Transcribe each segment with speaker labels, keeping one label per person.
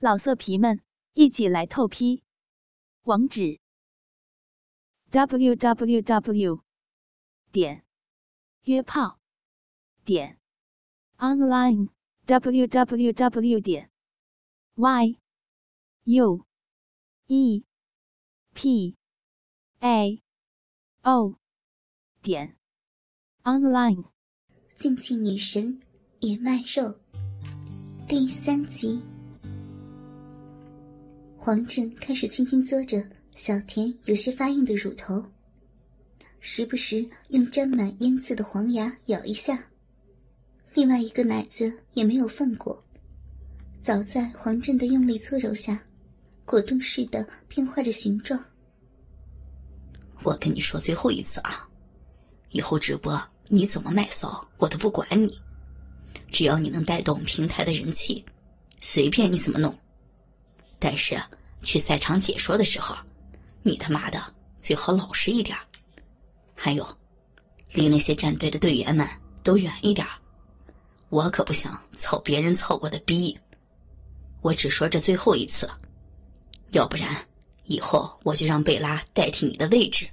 Speaker 1: 老色皮们，一起来透批！网址：w w w 点约炮点 online w w w 点 y u e p a o 点 online。
Speaker 2: 竞技女神也卖肉第三集。黄振开始轻轻嘬着小田有些发硬的乳头，时不时用沾满烟渍的黄牙咬一下。另外一个奶子也没有放过，早在黄振的用力搓揉下，果冻似的变化着形状。
Speaker 3: 我跟你说最后一次啊，以后直播你怎么卖骚我都不管你，只要你能带动平台的人气，随便你怎么弄。但是。去赛场解说的时候，你他妈的最好老实一点。还有，离那些战队的队员们都远一点。我可不想操别人操过的逼。我只说这最后一次，要不然以后我就让贝拉代替你的位置。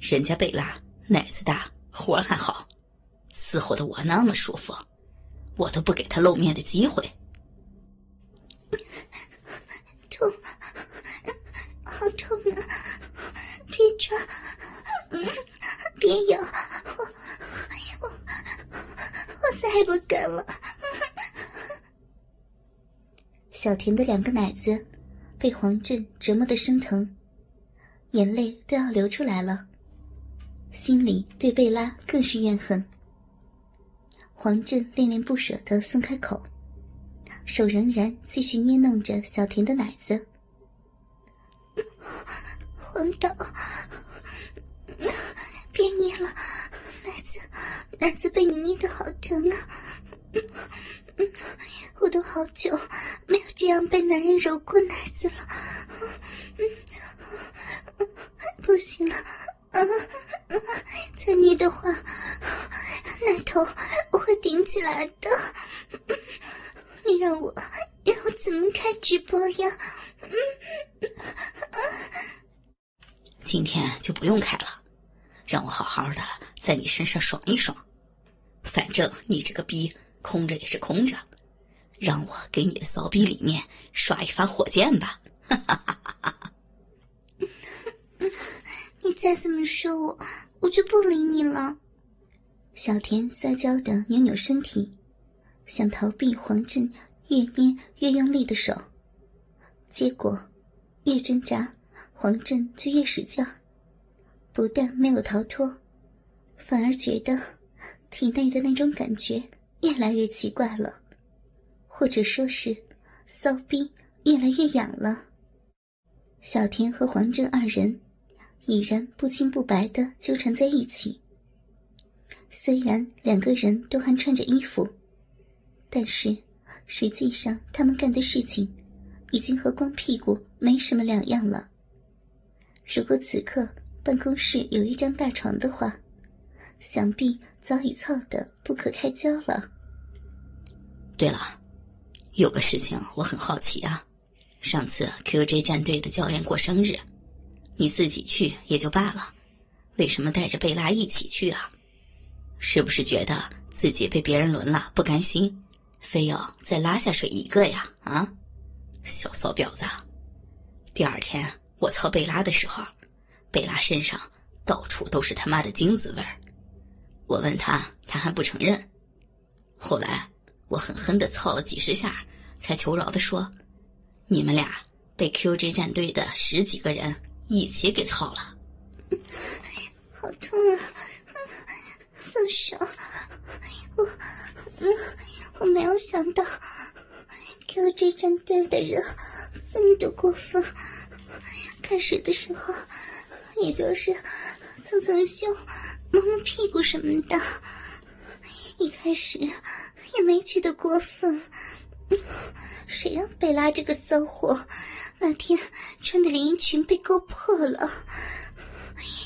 Speaker 3: 人家贝拉奶子大，活还好，伺候的我那么舒服，我都不给他露面的机会。
Speaker 2: 痛，好痛啊！别抓，别咬，我我我再也不敢了。小田的两个奶子被黄振折磨的生疼，眼泪都要流出来了，心里对贝拉更是怨恨。黄振恋恋不舍的松开口。手仍然继续捏弄着小田的奶子，黄导，别捏了，奶子，奶子被你捏的好疼啊！我都好久没有这样被男人揉过奶子了，不行了，再捏的话，奶头会顶起来的。你让我让我怎么开直播呀？
Speaker 3: 今天就不用开了，让我好好的在你身上爽一爽。反正你这个逼空着也是空着，让我给你的骚逼里面刷一发火箭吧！
Speaker 2: 哈哈哈哈你再这么说我，我就不理你了。小田撒娇的扭扭身体。想逃避黄振越捏越用力的手，结果越挣扎，黄振就越使劲。不但没有逃脱，反而觉得体内的那种感觉越来越奇怪了，或者说是骚逼越来越痒了。小田和黄振二人已然不清不白的纠缠在一起。虽然两个人都还穿着衣服。但是，实际上他们干的事情，已经和光屁股没什么两样了。如果此刻办公室有一张大床的话，想必早已操得不可开交了。
Speaker 3: 对了，有个事情我很好奇啊，上次 QJ 战队的教练过生日，你自己去也就罢了，为什么带着贝拉一起去啊？是不是觉得自己被别人轮了不甘心？非要再拉下水一个呀？啊，小骚婊子！第二天我操贝拉的时候，贝拉身上到处都是他妈的精子味儿。我问他，他还不承认。后来我狠狠的操了几十下，才求饶的说：“你们俩被 QG 战队的十几个人一起给操了。”
Speaker 2: 好痛啊！放手！我……嗯。我没有想到，QJ 战队的人这么的过分。开始的时候，也就是蹭蹭胸、摸摸屁股什么的，一开始也没觉得过分。谁让贝拉这个骚货那天穿的连衣裙被勾破了，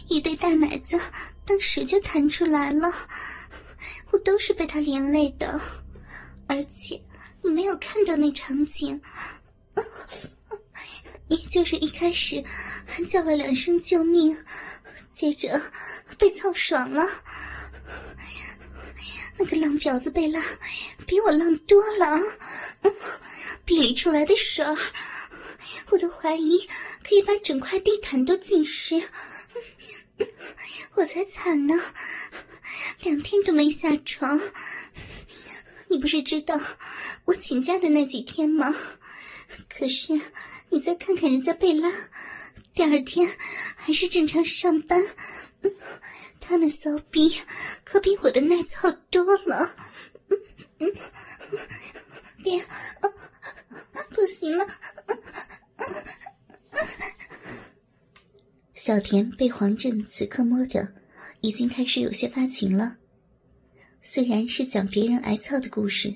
Speaker 2: 一对大奶子当时就弹出来了，我都是被他连累的。而且你没有看到那场景，也就是一开始还叫了两声救命，接着被操爽了。那个浪婊子贝拉比我浪多了，逼里出来的水，我都怀疑可以把整块地毯都浸湿。我才惨呢，两天都没下床。你不是知道我请假的那几天吗？可是你再看看人家贝拉，第二天还是正常上班。嗯他那骚逼可比我的耐操多了。嗯别，不行了。小田被黄振此刻摸着，已经开始有些发情了。虽然是讲别人挨操的故事，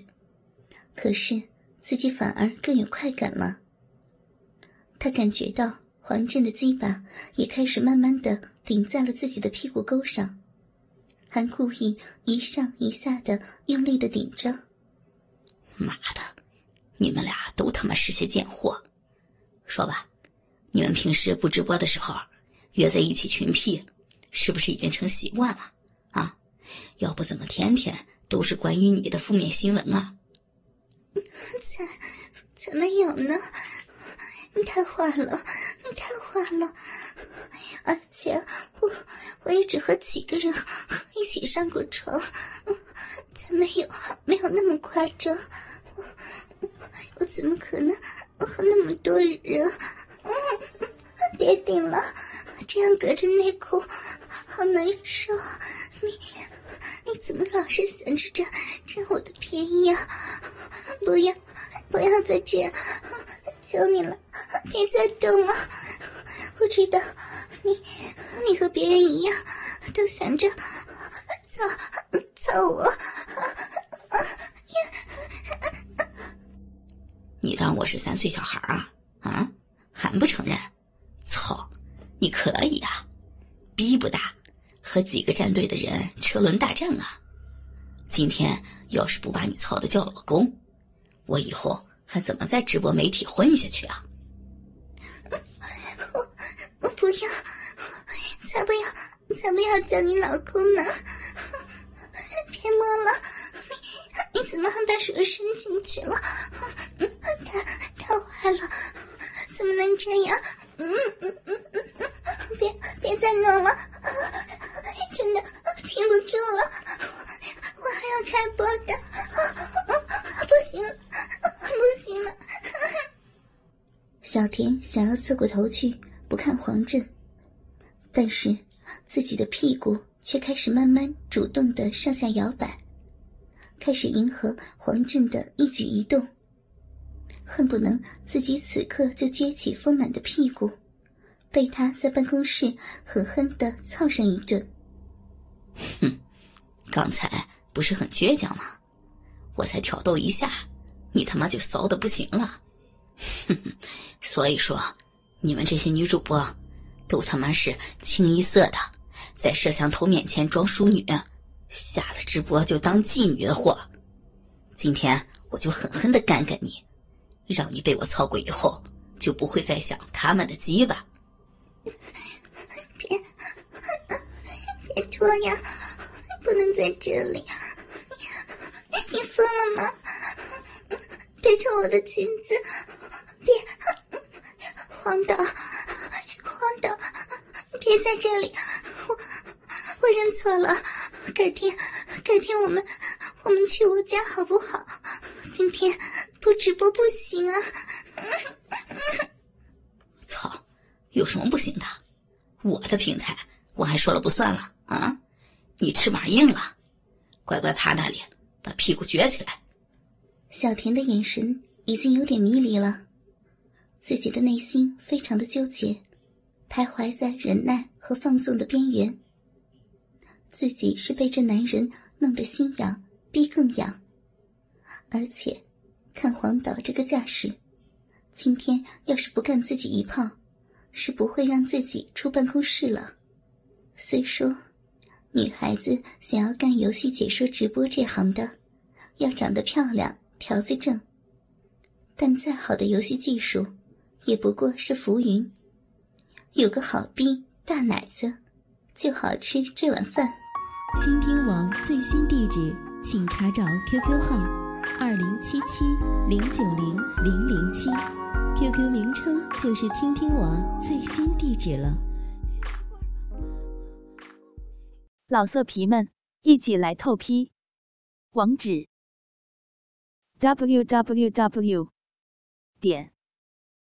Speaker 2: 可是自己反而更有快感了。他感觉到黄振的鸡巴也开始慢慢的顶在了自己的屁股沟上，还故意一上一下的用力的顶着。
Speaker 3: 妈的，你们俩都他妈是些贱货！说吧，你们平时不直播的时候约在一起群 P，是不是已经成习惯了？要不怎么天天都是关于你的负面新闻啊？
Speaker 2: 才才没有呢！你太坏了，你太坏了！而且我我也只和几个人一起上过床，才没有没有那么夸张。我我怎么可能和那么多人？别顶了，这样隔着内裤好难受。你你怎么老是想着占占我的便宜啊？不要不要再这样，求你了，别再动了。我知道你你和别人一样，都想着操操我。
Speaker 3: 你当我是三岁小孩啊？啊，还不承认？操，你可以啊，逼不大。和几个战队的人车轮大战啊！今天要是不把你操的叫老公，我以后还怎么在直播媒体混下去啊？
Speaker 2: 我我不要，才不要，才不要叫你老公呢！别摸了，你你怎么还把手伸进去了？太太坏了，怎么能这样？嗯嗯嗯嗯嗯，别别再弄了！真的停不住了，我还要开播的，不行了，不行了！小田想要侧过头去不看黄振，但是自己的屁股却开始慢慢主动的上下摇摆，开始迎合黄振的一举一动，恨不能自己此刻就撅起丰满的屁股，被他在办公室狠狠的操上一顿。
Speaker 3: 哼，刚才不是很倔强吗？我才挑逗一下，你他妈就骚的不行了。哼哼，所以说，你们这些女主播，都他妈是清一色的在摄像头面前装淑女，下了直播就当妓女的货。今天我就狠狠的干干你，让你被我操过以后，就不会再想他们的鸡巴。
Speaker 2: 别。别脱呀！不能在这里！你你疯了吗？别脱我的裙子！别，黄导，黄导，别在这里！我我认错了，改天改天我们我们去我家好不好？今天不直播不行啊！
Speaker 3: 操，有什么不行的？我的平台我还说了不算了。啊，你翅膀硬了，乖乖趴那里，把屁股撅起来。
Speaker 2: 小田的眼神已经有点迷离了，自己的内心非常的纠结，徘徊在忍耐和放纵的边缘。自己是被这男人弄得心痒，逼更痒，而且看黄导这个架势，今天要是不干自己一炮，是不会让自己出办公室了。虽说。女孩子想要干游戏解说直播这行的，要长得漂亮、条子正。但再好的游戏技术，也不过是浮云。有个好逼大奶子，就好吃这碗饭。
Speaker 4: 倾听网最新地址，请查找 QQ 号二零七七零九零零零七，QQ 名称就是倾听网最新地址了。
Speaker 1: 老色皮们，一起来透批！网址：w w w 点